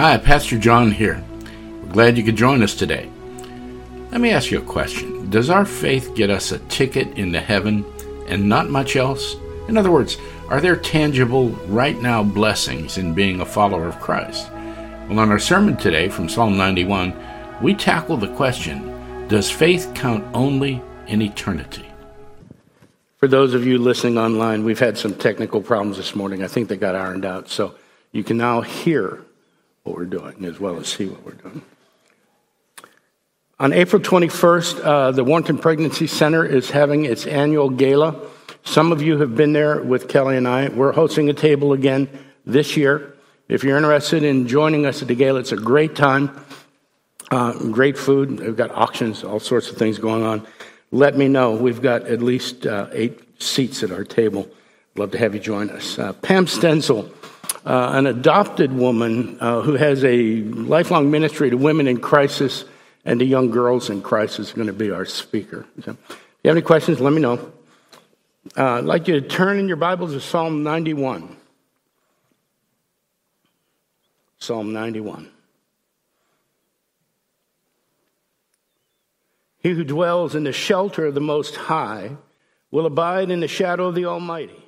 Hi, Pastor John here. We're glad you could join us today. Let me ask you a question. Does our faith get us a ticket into heaven and not much else? In other words, are there tangible, right now blessings in being a follower of Christ? Well, on our sermon today from Psalm 91, we tackle the question Does faith count only in eternity? For those of you listening online, we've had some technical problems this morning. I think they got ironed out. So you can now hear what we're doing as well as see what we're doing. On April 21st, uh, the Warrenton Pregnancy Center is having its annual gala. Some of you have been there with Kelly and I. We're hosting a table again this year. If you're interested in joining us at the gala, it's a great time. Uh, great food. We've got auctions, all sorts of things going on let me know. We've got at least uh, eight seats at our table. Love to have you join us. Uh, Pam Stenzel, uh, an adopted woman uh, who has a lifelong ministry to women in crisis and to young girls in crisis, is going to be our speaker. So, if you have any questions, let me know. Uh, I'd like you to turn in your Bibles to Psalm 91. Psalm 91. He who dwells in the shelter of the Most High will abide in the shadow of the Almighty.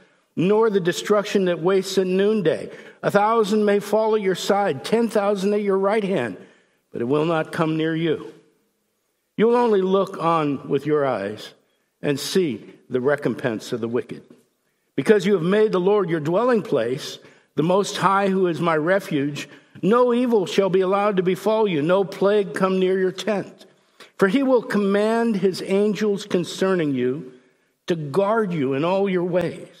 nor the destruction that wastes at noonday. A thousand may fall at your side, ten thousand at your right hand, but it will not come near you. You will only look on with your eyes and see the recompense of the wicked. Because you have made the Lord your dwelling place, the Most High, who is my refuge, no evil shall be allowed to befall you, no plague come near your tent. For he will command his angels concerning you to guard you in all your ways.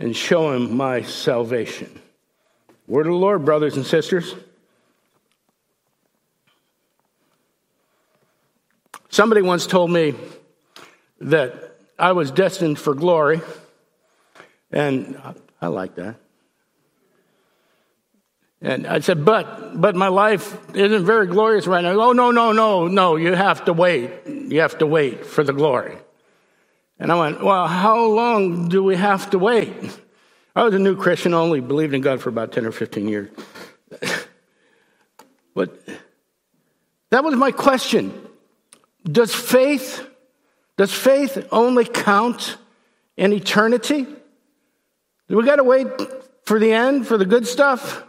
and show him my salvation. Word of the Lord, brothers and sisters. Somebody once told me that I was destined for glory, and I like that. And I said, but, but my life isn't very glorious right now. Oh, no, no, no, no, you have to wait. You have to wait for the glory. And I went, well, how long do we have to wait? I was a new Christian, only believed in God for about 10 or 15 years. but that was my question. Does faith, does faith only count in eternity? Do we got to wait for the end, for the good stuff?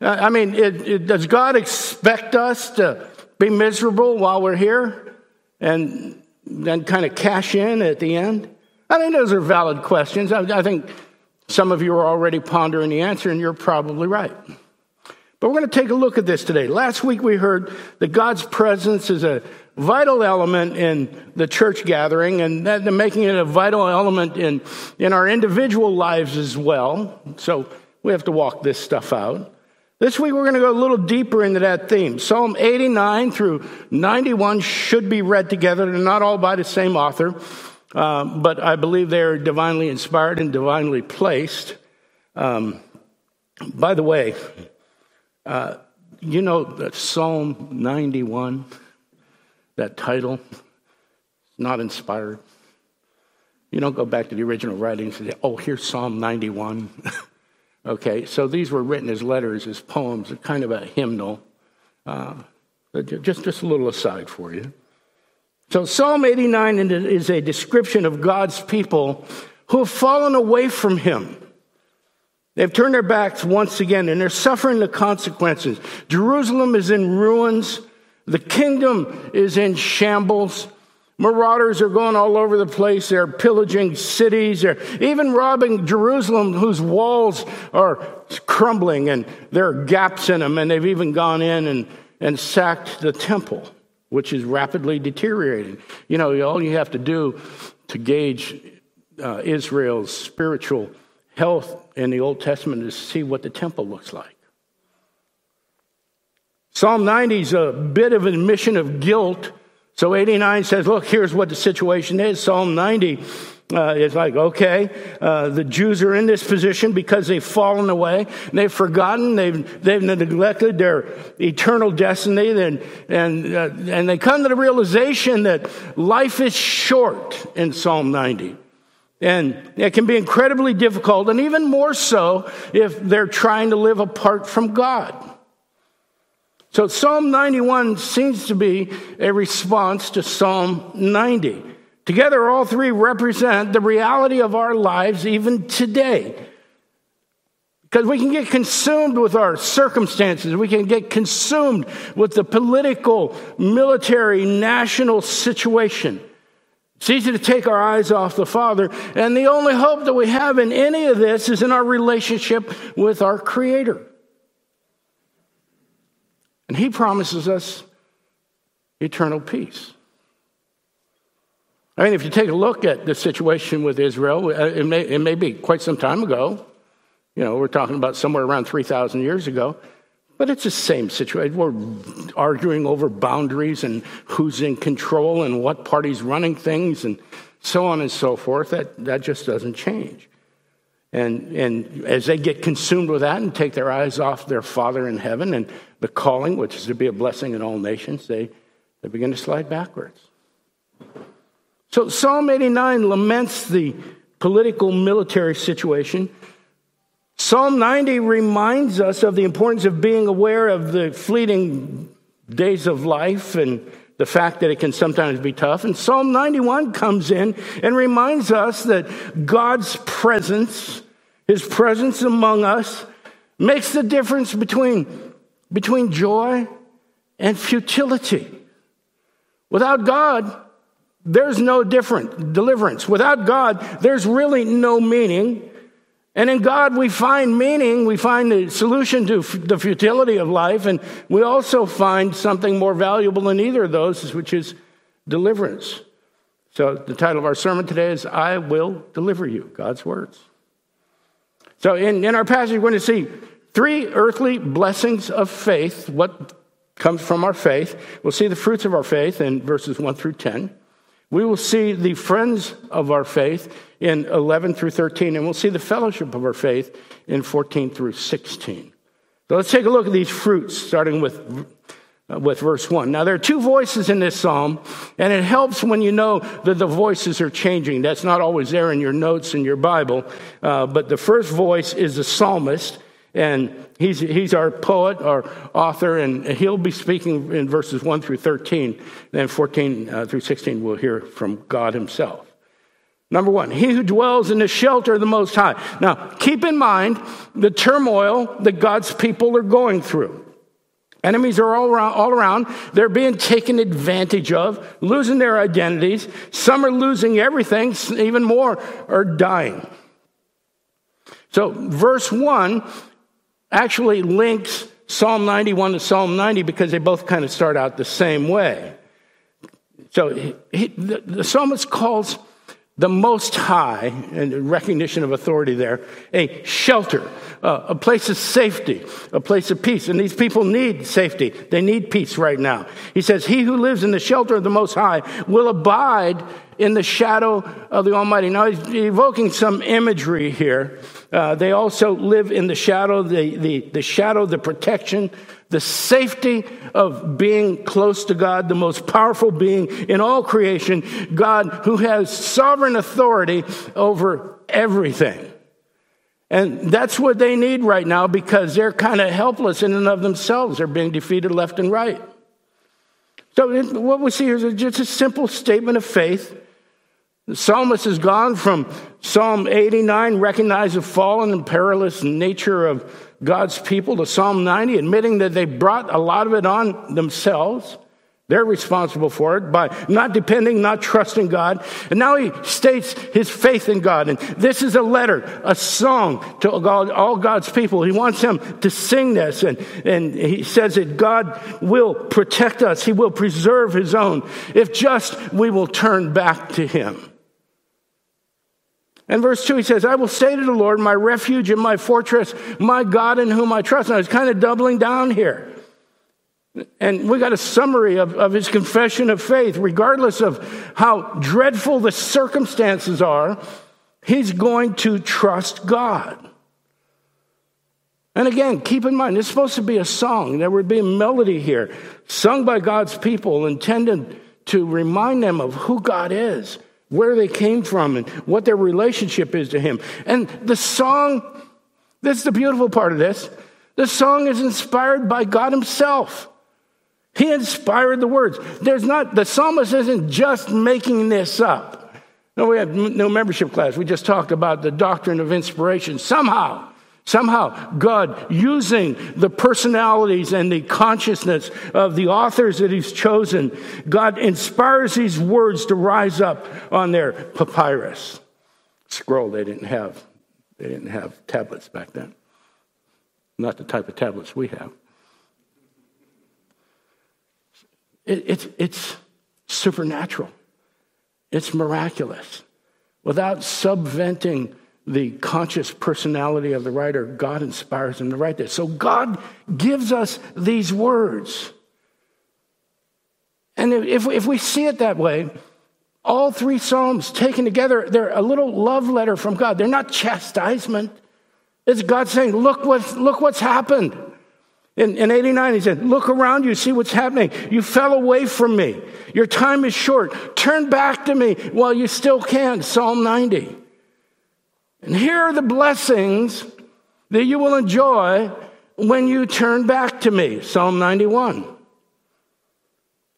I mean, it, it, does God expect us to be miserable while we're here and then kind of cash in at the end? I think those are valid questions. I, I think some of you are already pondering the answer, and you're probably right. But we're going to take a look at this today. Last week we heard that God's presence is a vital element in the church gathering and that making it a vital element in, in our individual lives as well. So we have to walk this stuff out. This week we're going to go a little deeper into that theme. Psalm 89 through 91 should be read together. They're not all by the same author, uh, but I believe they're divinely inspired and divinely placed. Um, by the way, uh, you know that Psalm 91, that title, not inspired. You don't go back to the original writings and say, oh, here's Psalm 91. Okay, so these were written as letters, as poems, kind of a hymnal. Uh, just, just a little aside for you. So Psalm 89 is a description of God's people who have fallen away from Him. They've turned their backs once again and they're suffering the consequences. Jerusalem is in ruins. The kingdom is in shambles. Marauders are going all over the place. They're pillaging cities. They're even robbing Jerusalem, whose walls are crumbling and there are gaps in them. And they've even gone in and, and sacked the temple, which is rapidly deteriorating. You know, all you have to do to gauge uh, Israel's spiritual health in the Old Testament is see what the temple looks like. Psalm 90 is a bit of an admission of guilt so 89 says, look, here's what the situation is. Psalm 90 uh, is like, okay, uh, the Jews are in this position because they've fallen away. They've forgotten. They've, they've neglected their eternal destiny. And, and, uh, and they come to the realization that life is short in Psalm 90. And it can be incredibly difficult, and even more so if they're trying to live apart from God. So Psalm 91 seems to be a response to Psalm 90. Together, all three represent the reality of our lives even today. Because we can get consumed with our circumstances. We can get consumed with the political, military, national situation. It's easy to take our eyes off the Father. And the only hope that we have in any of this is in our relationship with our Creator. And he promises us eternal peace. I mean, if you take a look at the situation with Israel, uh, it may, it may be quite some time ago. You know, we're talking about somewhere around 3,000 years ago. But it's the same situation. We're arguing over boundaries and who's in control and what party's running things and so on and so forth. That, that just doesn't change. And, and as they get consumed with that and take their eyes off their Father in heaven and the calling, which is to be a blessing in all nations, they, they begin to slide backwards. So Psalm 89 laments the political military situation. Psalm 90 reminds us of the importance of being aware of the fleeting days of life and the fact that it can sometimes be tough. And Psalm 91 comes in and reminds us that God's presence, his presence among us, makes the difference between, between joy and futility. Without God, there's no different deliverance. Without God, there's really no meaning. And in God, we find meaning, we find the solution to the futility of life, and we also find something more valuable than either of those, which is deliverance. So, the title of our sermon today is I Will Deliver You, God's Words. So, in, in our passage, we're going to see three earthly blessings of faith, what comes from our faith. We'll see the fruits of our faith in verses 1 through 10. We will see the friends of our faith in 11 through 13, and we'll see the fellowship of our faith in 14 through 16. So let's take a look at these fruits, starting with, uh, with verse 1. Now, there are two voices in this psalm, and it helps when you know that the voices are changing. That's not always there in your notes in your Bible, uh, but the first voice is the psalmist, and he's, he's our poet, our author, and he'll be speaking in verses 1 through 13. Then 14 uh, through 16, we'll hear from God himself. Number one, he who dwells in the shelter of the Most High. Now, keep in mind the turmoil that God's people are going through. Enemies are all around, all around. They're being taken advantage of, losing their identities. Some are losing everything, even more are dying. So, verse 1 actually links Psalm 91 to Psalm 90 because they both kind of start out the same way. So, he, the, the psalmist calls the Most High, and recognition of authority there, a shelter, uh, a place of safety, a place of peace. And these people need safety. They need peace right now. He says, He who lives in the shelter of the Most High will abide in the shadow of the Almighty. Now, he's evoking some imagery here. Uh, they also live in the shadow, the, the, the shadow, the protection, the safety of being close to God, the most powerful being in all creation, God who has sovereign authority over everything. And that's what they need right now because they're kind of helpless in and of themselves. They're being defeated left and right. So, what we see here is just a simple statement of faith the psalmist has gone from Psalm 89, recognize the fallen and perilous nature of God's people, to Psalm 90, admitting that they brought a lot of it on themselves. They're responsible for it by not depending, not trusting God. And now he states his faith in God. And this is a letter, a song to all God's people. He wants them to sing this. And, and he says that God will protect us. He will preserve his own if just we will turn back to him. And verse 2, he says, I will say to the Lord, my refuge and my fortress, my God in whom I trust. Now, he's kind of doubling down here. And we got a summary of, of his confession of faith. Regardless of how dreadful the circumstances are, he's going to trust God. And again, keep in mind, it's supposed to be a song. There would be a melody here, sung by God's people, intended to remind them of who God is, where they came from, and what their relationship is to Him. And the song, this is the beautiful part of this, the song is inspired by God Himself. He inspired the words. There's not, the psalmist isn't just making this up. No, we have no membership class. We just talked about the doctrine of inspiration. Somehow, somehow, God using the personalities and the consciousness of the authors that He's chosen, God inspires these words to rise up on their papyrus scroll. They didn't have, they didn't have tablets back then. Not the type of tablets we have. It, it's, it's supernatural, it's miraculous. Without subventing the conscious personality of the writer, God inspires him to write this. So God gives us these words. And if, if we see it that way, all three Psalms taken together, they're a little love letter from God. They're not chastisement. It's God saying, look, what, look what's happened. In, in 89, he said, Look around you, see what's happening. You fell away from me. Your time is short. Turn back to me while you still can. Psalm 90. And here are the blessings that you will enjoy when you turn back to me. Psalm 91.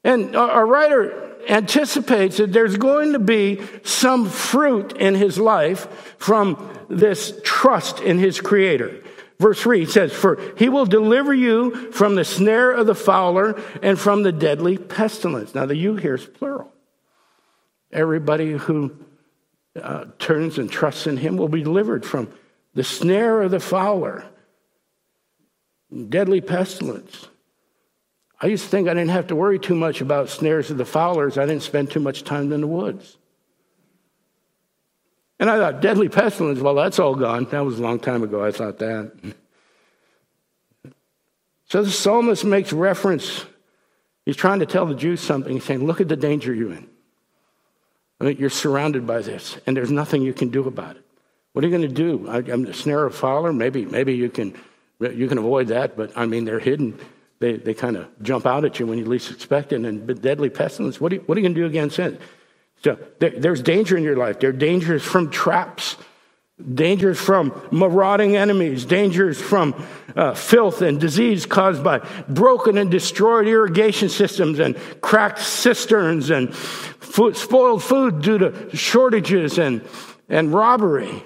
And our writer anticipates that there's going to be some fruit in his life from this trust in his creator. Verse 3 says, For he will deliver you from the snare of the fowler and from the deadly pestilence. Now, the you here is plural. Everybody who uh, turns and trusts in him will be delivered from the snare of the fowler, deadly pestilence. I used to think I didn't have to worry too much about snares of the fowlers. I didn't spend too much time in the woods. And I thought, deadly pestilence, well, that's all gone. That was a long time ago, I thought that. So the psalmist makes reference. He's trying to tell the Jews something. He's saying, look at the danger you're in. Mean, you're surrounded by this, and there's nothing you can do about it. What are you going to do? I, am the snare of fowler. Maybe, maybe you can, you can avoid that, but I mean, they're hidden. They, they kind of jump out at you when you least expect it. And deadly pestilence, what are you, you going to do against it? So there, there's danger in your life. There are dangers from traps, dangers from marauding enemies, dangers from uh, filth and disease caused by broken and destroyed irrigation systems and cracked cisterns and food, spoiled food due to shortages and, and robbery.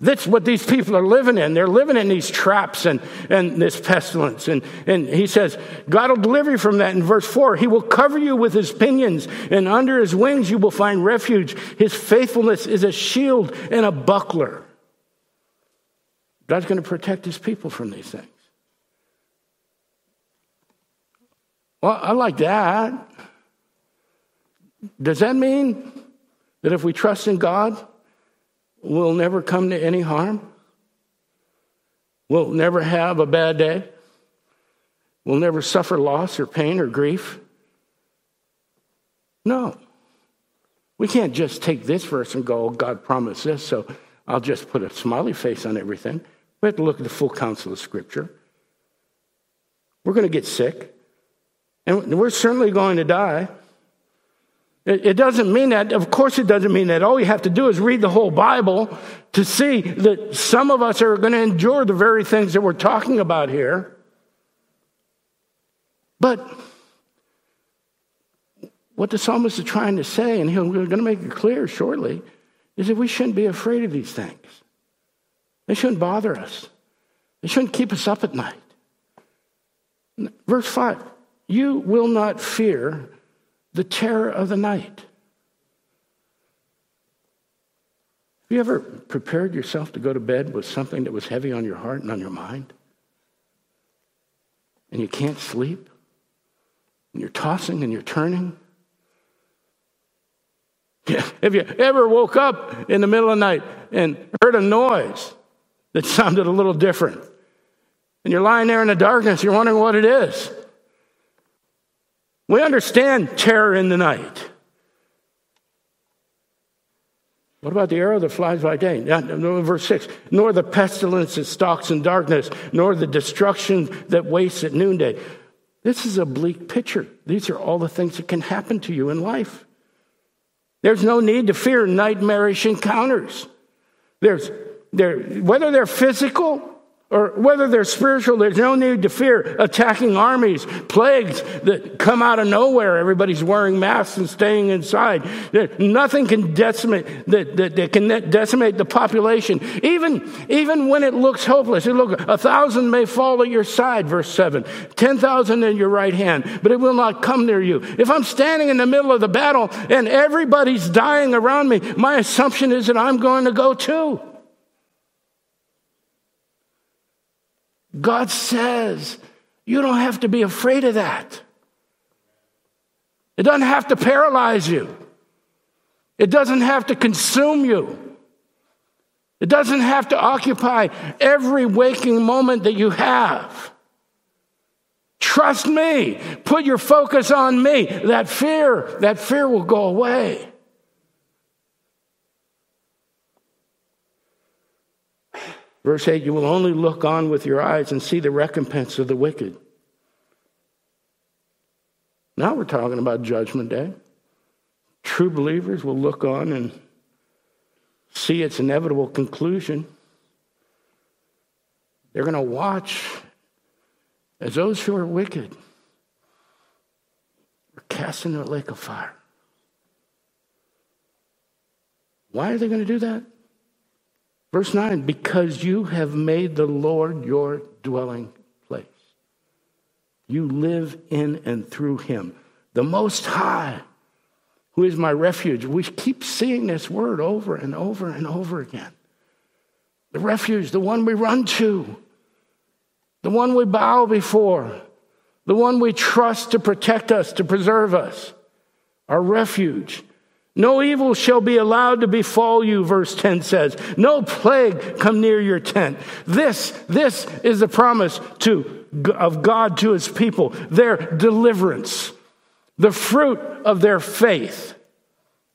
That's what these people are living in. They're living in these traps and, and this pestilence. And, and he says, God will deliver you from that. In verse 4, he will cover you with his pinions, and under his wings you will find refuge. His faithfulness is a shield and a buckler. God's going to protect his people from these things. Well, I like that. Does that mean that if we trust in God, will never come to any harm, will never have a bad day, will never suffer loss or pain or grief. No. We can't just take this verse and go, oh, God promised this, so I'll just put a smiley face on everything. We have to look at the full counsel of Scripture. We're going to get sick, and we're certainly going to die. It doesn't mean that, of course, it doesn't mean that. All you have to do is read the whole Bible to see that some of us are going to endure the very things that we're talking about here. But what the psalmist is trying to say, and he's going to make it clear shortly, is that we shouldn't be afraid of these things. They shouldn't bother us, they shouldn't keep us up at night. Verse 5 You will not fear the terror of the night. Have you ever prepared yourself to go to bed with something that was heavy on your heart and on your mind? And you can't sleep? And you're tossing and you're turning? Have you ever woke up in the middle of the night and heard a noise that sounded a little different? And you're lying there in the darkness, you're wondering what it is. We understand terror in the night. What about the arrow that flies by day? verse 6 Nor the pestilence that stalks in darkness, nor the destruction that wastes at noonday. This is a bleak picture. These are all the things that can happen to you in life. There's no need to fear nightmarish encounters. There's, there, whether they're physical or whether they're spiritual, there's no need to fear attacking armies, plagues that come out of nowhere. Everybody's wearing masks and staying inside. Nothing can decimate that, that, that can decimate the population. Even, even when it looks hopeless, look a thousand may fall at your side, verse seven, ten thousand in your right hand, but it will not come near you. If I'm standing in the middle of the battle and everybody's dying around me, my assumption is that I'm going to go too. God says you don't have to be afraid of that. It doesn't have to paralyze you. It doesn't have to consume you. It doesn't have to occupy every waking moment that you have. Trust me. Put your focus on me. That fear, that fear will go away. Verse 8 You will only look on with your eyes and see the recompense of the wicked. Now we're talking about Judgment Day. True believers will look on and see its inevitable conclusion. They're going to watch as those who are wicked are cast into a lake of fire. Why are they going to do that? Verse 9, because you have made the Lord your dwelling place. You live in and through him, the Most High, who is my refuge. We keep seeing this word over and over and over again. The refuge, the one we run to, the one we bow before, the one we trust to protect us, to preserve us, our refuge. No evil shall be allowed to befall you, verse 10 says. No plague come near your tent. This, this is the promise to, of God to his people, their deliverance, the fruit of their faith.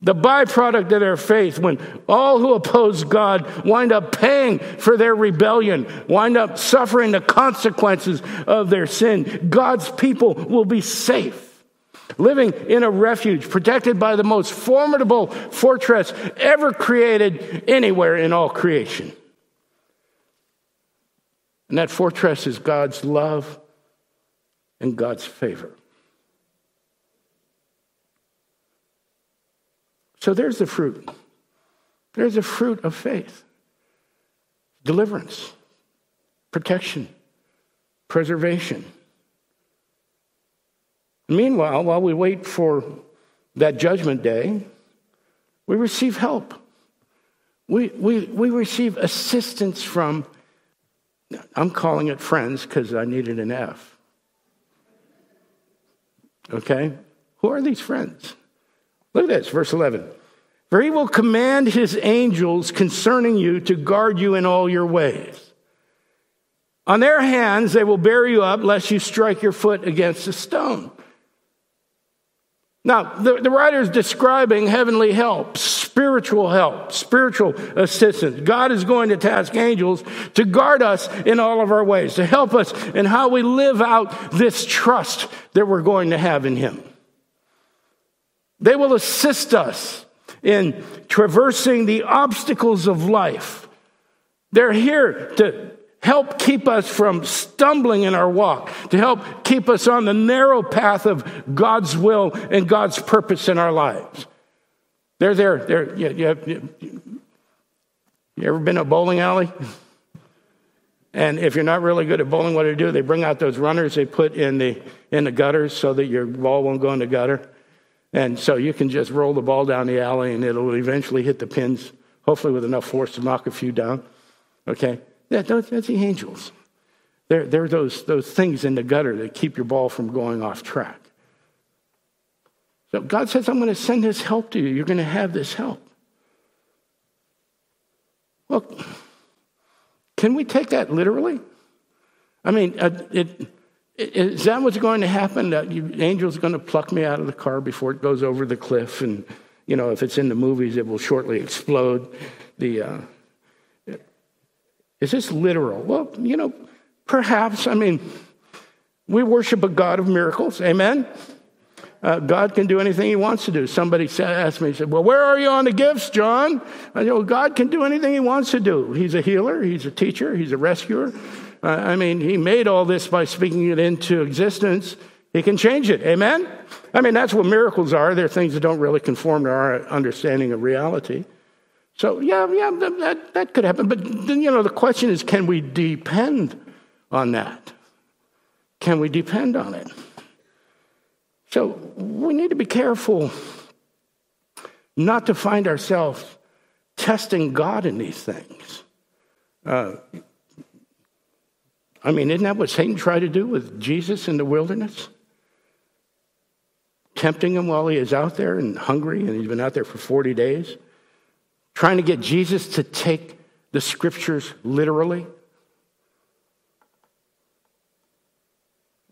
The byproduct of their faith, when all who oppose God wind up paying for their rebellion, wind up suffering the consequences of their sin, God's people will be safe living in a refuge, protected by the most formidable fortress ever created anywhere in all creation. And that fortress is God's love and God's favor. So there's the fruit. There's a fruit of faith deliverance, protection, preservation. Meanwhile, while we wait for that judgment day, we receive help. We, we, we receive assistance from, I'm calling it friends because I needed an F. Okay? Who are these friends? Look at this, verse 11. For he will command his angels concerning you to guard you in all your ways. On their hands they will bear you up, lest you strike your foot against a stone. Now, the, the writer is describing heavenly help, spiritual help, spiritual assistance. God is going to task angels to guard us in all of our ways, to help us in how we live out this trust that we're going to have in Him. They will assist us in traversing the obstacles of life. They're here to help keep us from stumbling in our walk, to help keep us on the narrow path of God's will and God's purpose in our lives. They're there. They're, you, you, you, you ever been a bowling alley? And if you're not really good at bowling, what do they do? They bring out those runners they put in the, in the gutters so that your ball won't go in the gutter. And so you can just roll the ball down the alley and it'll eventually hit the pins, hopefully with enough force to knock a few down. Okay? That, that's the angels. They're, they're those, those things in the gutter that keep your ball from going off track. So God says, I'm going to send this help to you. You're going to have this help. Well, can we take that literally? I mean, uh, it, it, is that what's going to happen? That you, angels going to pluck me out of the car before it goes over the cliff? And, you know, if it's in the movies, it will shortly explode. The, uh, is this literal? Well, you know, perhaps. I mean, we worship a God of miracles. Amen? Uh, God can do anything He wants to do. Somebody asked me, he said, Well, where are you on the gifts, John? I said, Well, God can do anything He wants to do. He's a healer, He's a teacher, He's a rescuer. Uh, I mean, He made all this by speaking it into existence. He can change it. Amen? I mean, that's what miracles are. They're things that don't really conform to our understanding of reality. So, yeah, yeah, that, that could happen. But then, you know, the question is can we depend on that? Can we depend on it? So we need to be careful not to find ourselves testing God in these things. Uh, I mean, isn't that what Satan tried to do with Jesus in the wilderness? Tempting him while he is out there and hungry, and he's been out there for 40 days, trying to get Jesus to take the scriptures literally.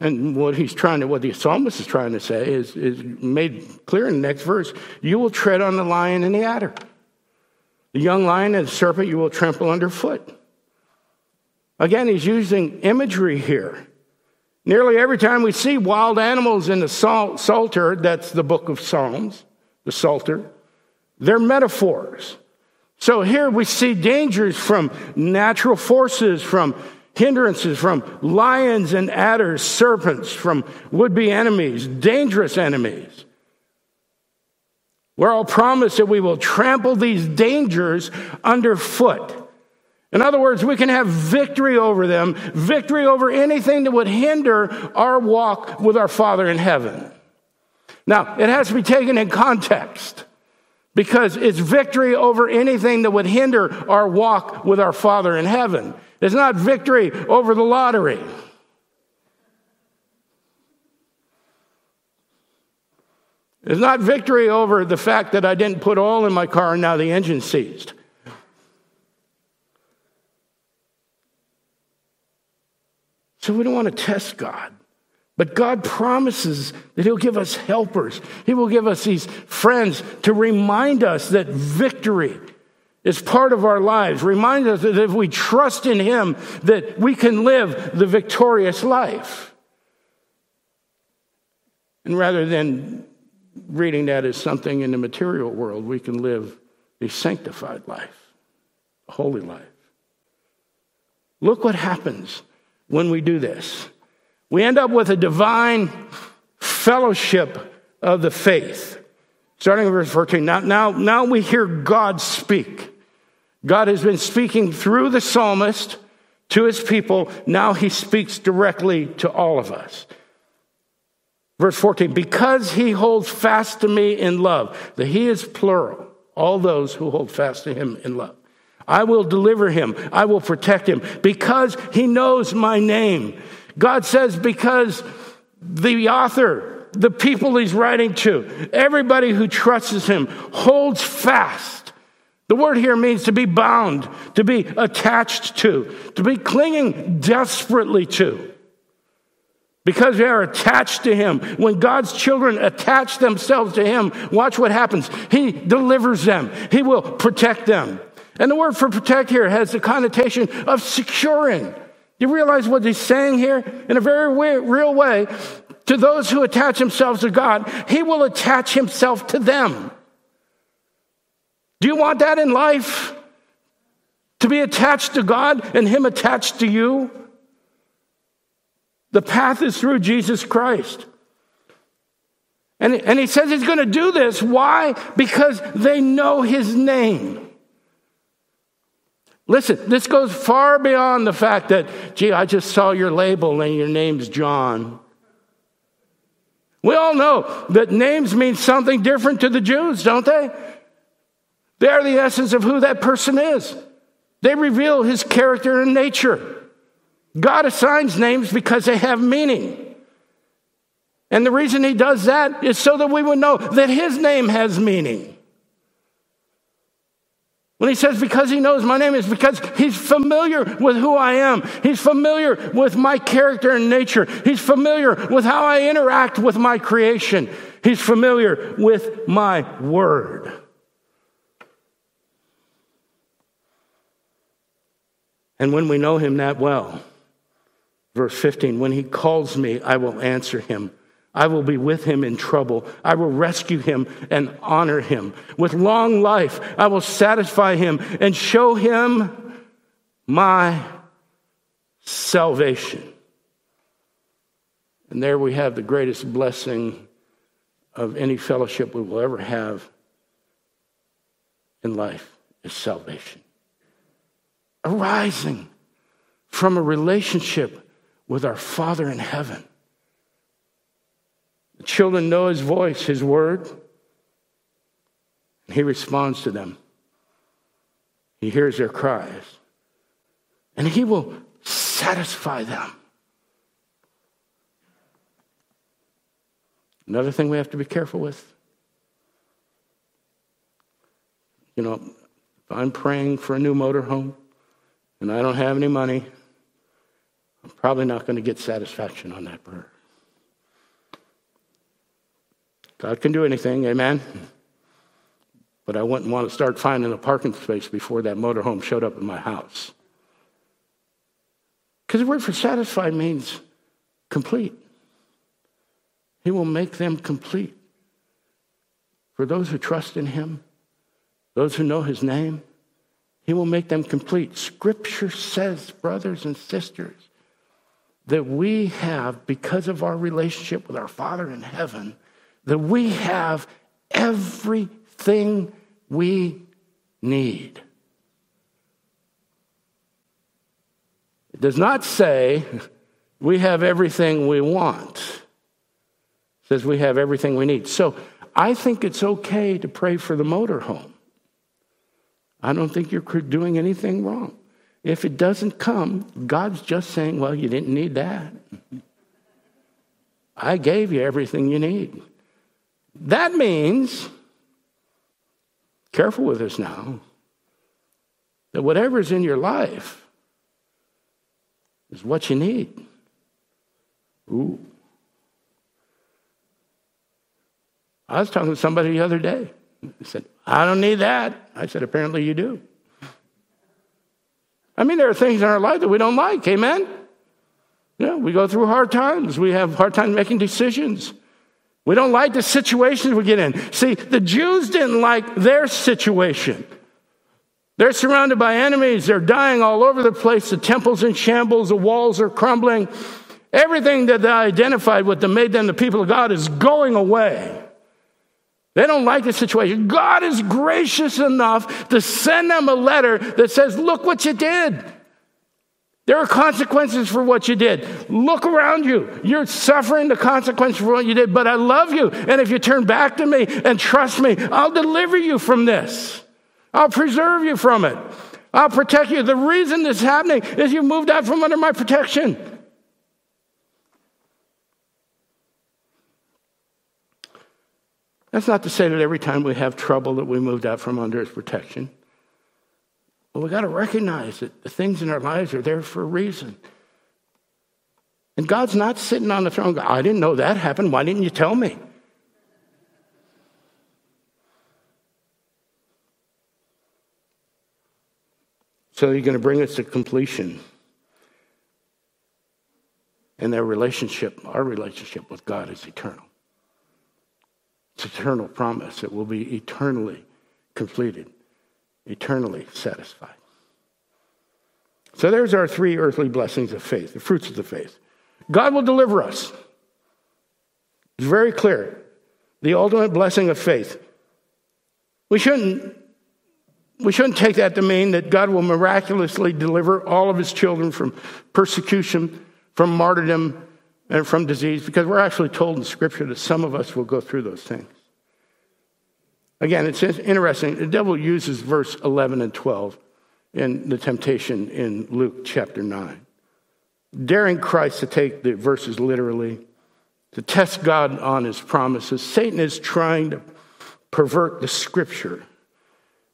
And what he's trying to, what the psalmist is trying to say is, is made clear in the next verse. You will tread on the lion and the adder. The young lion and the serpent you will trample underfoot. Again, he's using imagery here. Nearly every time we see wild animals in the Psalter, that's the book of Psalms, the Psalter, they're metaphors. So here we see dangers from natural forces, from hindrances from lions and adders, serpents, from would be enemies, dangerous enemies. We're all promised that we will trample these dangers underfoot. In other words, we can have victory over them, victory over anything that would hinder our walk with our Father in heaven. Now, it has to be taken in context because it's victory over anything that would hinder our walk with our Father in heaven. It's not victory over the lottery. It's not victory over the fact that I didn't put oil in my car and now the engine seized. So we don't want to test God. But God promises that He'll give us helpers. He will give us these friends to remind us that victory is part of our lives. Remind us that if we trust in Him, that we can live the victorious life. And rather than reading that as something in the material world, we can live a sanctified life, a holy life. Look what happens when we do this. We end up with a divine fellowship of the faith. Starting in verse 14. Now, now, now we hear God speak. God has been speaking through the psalmist to his people. Now he speaks directly to all of us. Verse 14, because he holds fast to me in love. The he is plural, all those who hold fast to him in love. I will deliver him. I will protect him because he knows my name. God says, because the author, the people he's writing to, everybody who trusts him holds fast the word here means to be bound, to be attached to, to be clinging desperately to. Because they are attached to Him. When God's children attach themselves to Him, watch what happens. He delivers them, He will protect them. And the word for protect here has the connotation of securing. You realize what he's saying here? In a very real way, to those who attach themselves to God, He will attach Himself to them. Do you want that in life? To be attached to God and Him attached to you? The path is through Jesus Christ. And, and He says He's going to do this. Why? Because they know His name. Listen, this goes far beyond the fact that, gee, I just saw your label and your name's John. We all know that names mean something different to the Jews, don't they? They are the essence of who that person is. They reveal his character and nature. God assigns names because they have meaning. And the reason he does that is so that we would know that his name has meaning. When he says, because he knows my name, is because he's familiar with who I am. He's familiar with my character and nature. He's familiar with how I interact with my creation. He's familiar with my word. And when we know him that well, verse 15, when he calls me, I will answer him. I will be with him in trouble. I will rescue him and honor him. With long life, I will satisfy him and show him my salvation. And there we have the greatest blessing of any fellowship we will ever have in life is salvation. Arising from a relationship with our Father in heaven. Children know his voice, his word, and he responds to them. He hears their cries, and he will satisfy them. Another thing we have to be careful with. You know, if I'm praying for a new motorhome and I don't have any money, I'm probably not going to get satisfaction on that prayer. God can do anything, amen? But I wouldn't want to start finding a parking space before that motorhome showed up in my house. Because the word for satisfied means complete. He will make them complete. For those who trust in Him, those who know His name, He will make them complete. Scripture says, brothers and sisters, that we have, because of our relationship with our Father in heaven, that we have everything we need. It does not say we have everything we want. It says we have everything we need. So I think it's okay to pray for the motorhome. I don't think you're doing anything wrong. If it doesn't come, God's just saying, well, you didn't need that. I gave you everything you need. That means, careful with this now, that whatever's in your life is what you need. Ooh. I was talking to somebody the other day. He said, I don't need that. I said, apparently you do. I mean, there are things in our life that we don't like, amen? Yeah, we go through hard times. We have hard time making decisions. We don't like the situations we get in. See, the Jews didn't like their situation. They're surrounded by enemies. They're dying all over the place. The temple's in shambles. The walls are crumbling. Everything that they identified with that made them the people of God is going away. They don't like the situation. God is gracious enough to send them a letter that says, Look what you did. There are consequences for what you did. Look around you. You're suffering the consequence for what you did, but I love you. And if you turn back to me and trust me, I'll deliver you from this. I'll preserve you from it. I'll protect you. The reason this is happening is you moved out from under my protection. That's not to say that every time we have trouble that we moved out from under his protection. But we got to recognize that the things in our lives are there for a reason. And God's not sitting on the throne. I didn't know that happened. Why didn't you tell me? So you're going to bring us to completion. And their relationship, our relationship with God is eternal. It's eternal promise. It will be eternally completed eternally satisfied. So there's our three earthly blessings of faith, the fruits of the faith. God will deliver us. It's very clear. The ultimate blessing of faith. We shouldn't we shouldn't take that to mean that God will miraculously deliver all of his children from persecution, from martyrdom, and from disease, because we're actually told in Scripture that some of us will go through those things. Again, it's interesting. The devil uses verse 11 and 12 in the temptation in Luke chapter 9, daring Christ to take the verses literally, to test God on his promises. Satan is trying to pervert the Scripture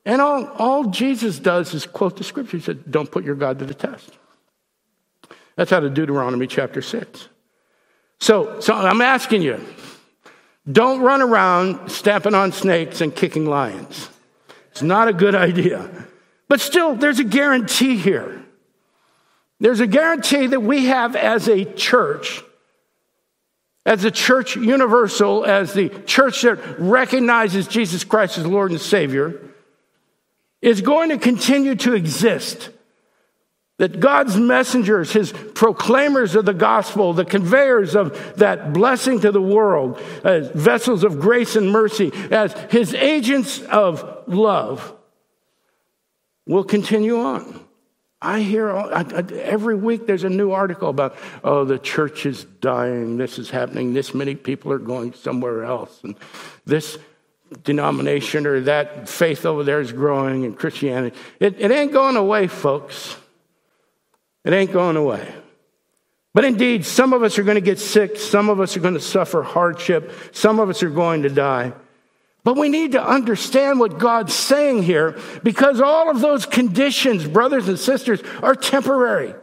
and all, all Jesus does is quote the scripture. He said, Don't put your God to the test. That's out of Deuteronomy chapter 6. So, so I'm asking you don't run around stepping on snakes and kicking lions. It's not a good idea. But still, there's a guarantee here. There's a guarantee that we have as a church, as a church universal, as the church that recognizes Jesus Christ as Lord and Savior is going to continue to exist. That God's messengers, his proclaimers of the gospel, the conveyors of that blessing to the world, as vessels of grace and mercy, as his agents of love, will continue on. I hear I, I, every week there's a new article about, oh, the church is dying, this is happening, this many people are going somewhere else, and this denomination or that faith over there is growing in Christianity. It, it ain't going away, folks. It ain't going away. But indeed, some of us are going to get sick. Some of us are going to suffer hardship. Some of us are going to die. But we need to understand what God's saying here because all of those conditions, brothers and sisters, are temporary.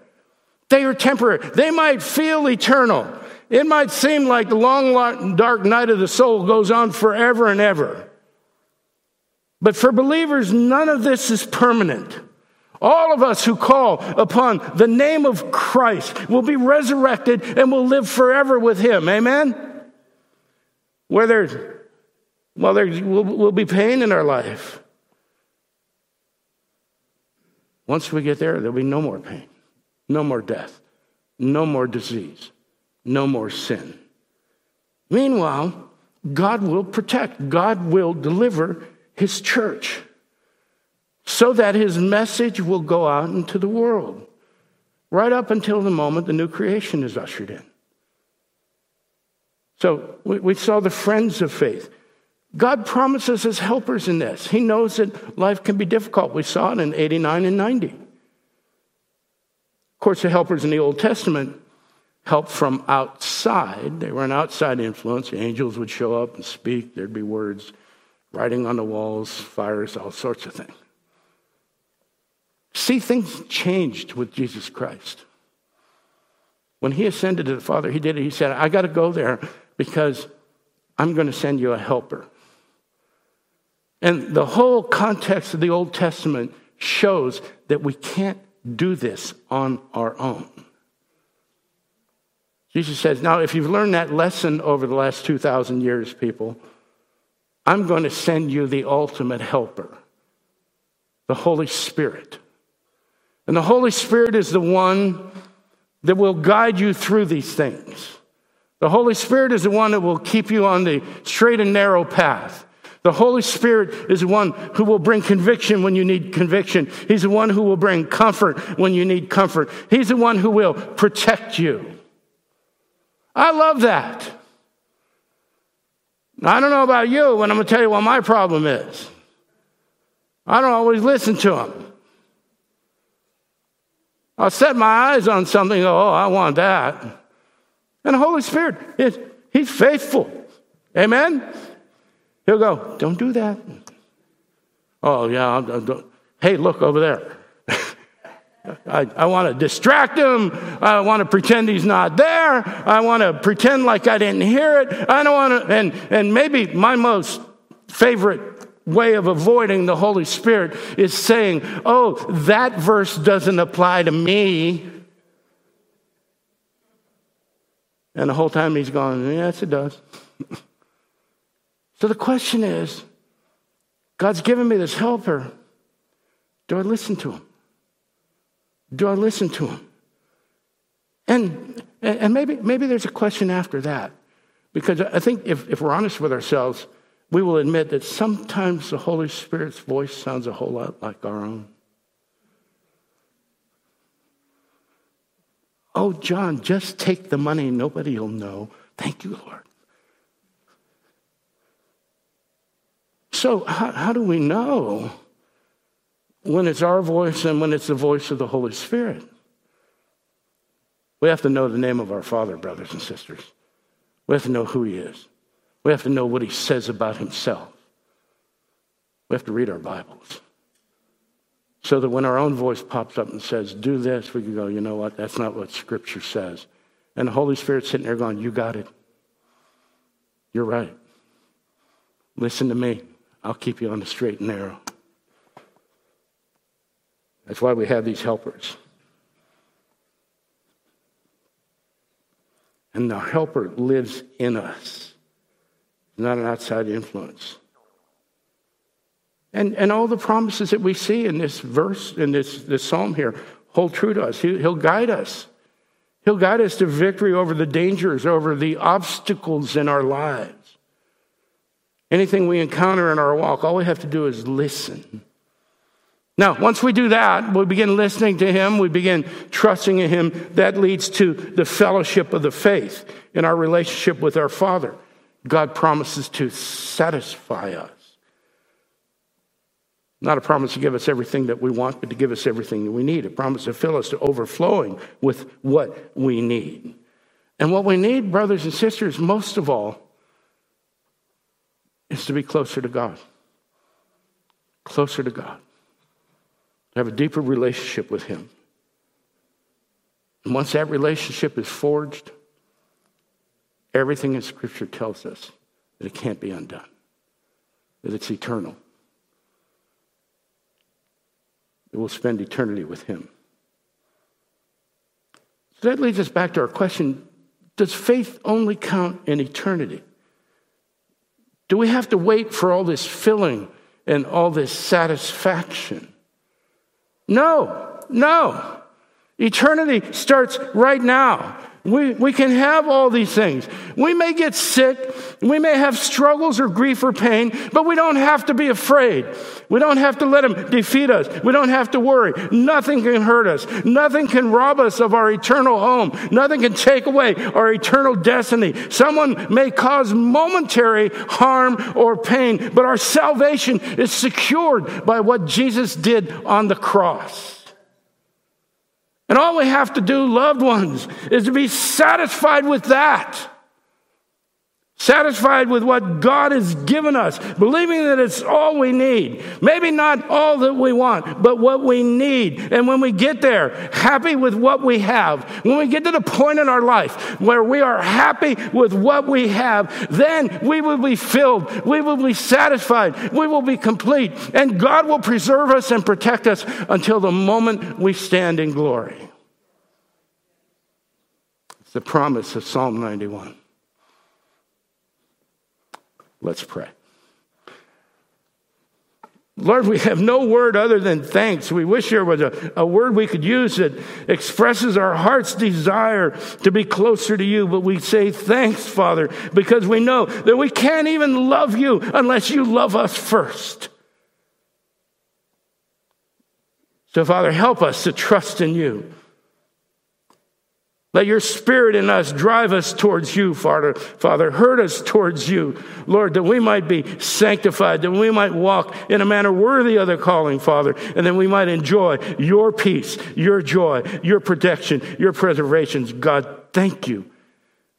They are temporary. They might feel eternal. It might seem like the long, dark night of the soul goes on forever and ever. But for believers, none of this is permanent. All of us who call upon the name of Christ will be resurrected and will live forever with Him. Amen? Whether, well, there will, will be pain in our life. Once we get there, there'll be no more pain, no more death, no more disease no more sin. Meanwhile, God will protect, God will deliver his church so that his message will go out into the world right up until the moment the new creation is ushered in. So we, we saw the friends of faith. God promises us helpers in this. He knows that life can be difficult. We saw it in 89 and 90. Of course, the helpers in the Old Testament help from outside. They were an outside influence. The angels would show up and speak. There'd be words, writing on the walls, fires, all sorts of things. See, things changed with Jesus Christ. When he ascended to the Father, he did it. He said, I got to go there because I'm going to send you a helper. And the whole context of the Old Testament shows that we can't do this on our own. Jesus says, Now, if you've learned that lesson over the last 2,000 years, people, I'm going to send you the ultimate helper, the Holy Spirit. And the Holy Spirit is the one that will guide you through these things. The Holy Spirit is the one that will keep you on the straight and narrow path. The Holy Spirit is the one who will bring conviction when you need conviction. He's the one who will bring comfort when you need comfort. He's the one who will protect you. I love that. I don't know about you, but I'm going to tell you what my problem is. I don't always listen to him. I'll set my eyes on something, oh, I want that. And the Holy Spirit, is, He's faithful. Amen? He'll go, don't do that. Oh, yeah, I'll, hey, look over there. I, I want to distract him. I want to pretend he's not there. I want to pretend like I didn't hear it. I don't want to, and, and maybe my most favorite way of avoiding the Holy Spirit is saying, oh, that verse doesn't apply to me. And the whole time he's going, yes, it does. so the question is God's given me this helper. Do I listen to him? Do I listen to him? And, and maybe, maybe there's a question after that. Because I think if, if we're honest with ourselves, we will admit that sometimes the Holy Spirit's voice sounds a whole lot like our own. Oh, John, just take the money, nobody will know. Thank you, Lord. So, how, how do we know when it's our voice and when it's the voice of the Holy Spirit? We have to know the name of our Father, brothers and sisters. We have to know who He is. We have to know what He says about Himself. We have to read our Bibles. So that when our own voice pops up and says, do this, we can go, you know what? That's not what Scripture says. And the Holy Spirit's sitting there going, you got it. You're right. Listen to me. I'll keep you on the straight and narrow. That's why we have these helpers. And the helper lives in us, not an outside influence. And, and all the promises that we see in this verse, in this, this psalm here, hold true to us. He, he'll guide us. He'll guide us to victory over the dangers, over the obstacles in our lives. Anything we encounter in our walk, all we have to do is listen. Now, once we do that, we begin listening to Him, we begin trusting in Him. That leads to the fellowship of the faith in our relationship with our Father. God promises to satisfy us. Not a promise to give us everything that we want, but to give us everything that we need. A promise to fill us to overflowing with what we need. And what we need, brothers and sisters, most of all, is to be closer to God. Closer to God. To have a deeper relationship with Him. And once that relationship is forged, everything in Scripture tells us that it can't be undone, that it's eternal that we'll spend eternity with Him. So that leads us back to our question Does faith only count in eternity? Do we have to wait for all this filling and all this satisfaction? No, no. Eternity starts right now. We, we can have all these things. We may get sick. We may have struggles or grief or pain, but we don't have to be afraid. We don't have to let them defeat us. We don't have to worry. Nothing can hurt us. Nothing can rob us of our eternal home. Nothing can take away our eternal destiny. Someone may cause momentary harm or pain, but our salvation is secured by what Jesus did on the cross. And all we have to do, loved ones, is to be satisfied with that. Satisfied with what God has given us, believing that it's all we need. Maybe not all that we want, but what we need. And when we get there, happy with what we have, when we get to the point in our life where we are happy with what we have, then we will be filled, we will be satisfied, we will be complete, and God will preserve us and protect us until the moment we stand in glory. It's the promise of Psalm 91. Let's pray. Lord, we have no word other than thanks. We wish there was a, a word we could use that expresses our heart's desire to be closer to you, but we say thanks, Father, because we know that we can't even love you unless you love us first. So, Father, help us to trust in you. Let your spirit in us drive us towards you, Father. Father, hurt us towards you, Lord, that we might be sanctified, that we might walk in a manner worthy of the calling, Father, and that we might enjoy your peace, your joy, your protection, your preservations. God, thank you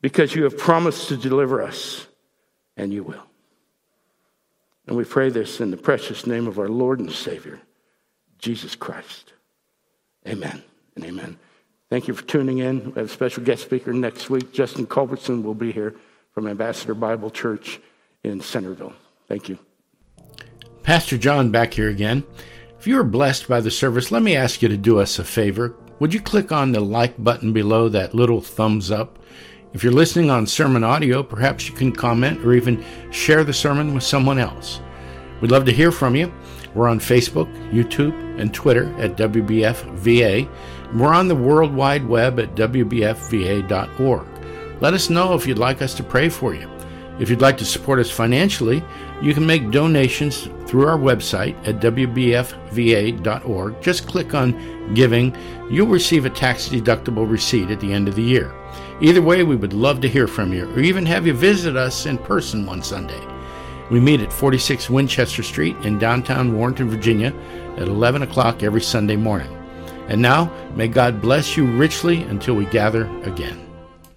because you have promised to deliver us, and you will. And we pray this in the precious name of our Lord and Savior, Jesus Christ. Amen and amen. Thank you for tuning in. We have a special guest speaker next week. Justin Culbertson will be here from Ambassador Bible Church in Centerville. Thank you. Pastor John back here again. If you were blessed by the service, let me ask you to do us a favor. Would you click on the like button below that little thumbs up? If you're listening on sermon audio, perhaps you can comment or even share the sermon with someone else. We'd love to hear from you. We're on Facebook, YouTube, and Twitter at WBFVA. We're on the World Wide Web at WBFVA.org. Let us know if you'd like us to pray for you. If you'd like to support us financially, you can make donations through our website at wbfva.org. Just click on Giving. You'll receive a tax deductible receipt at the end of the year. Either way, we would love to hear from you or even have you visit us in person one Sunday. We meet at 46 Winchester Street in downtown Warrenton, Virginia at 11 o'clock every Sunday morning. And now, may God bless you richly until we gather again.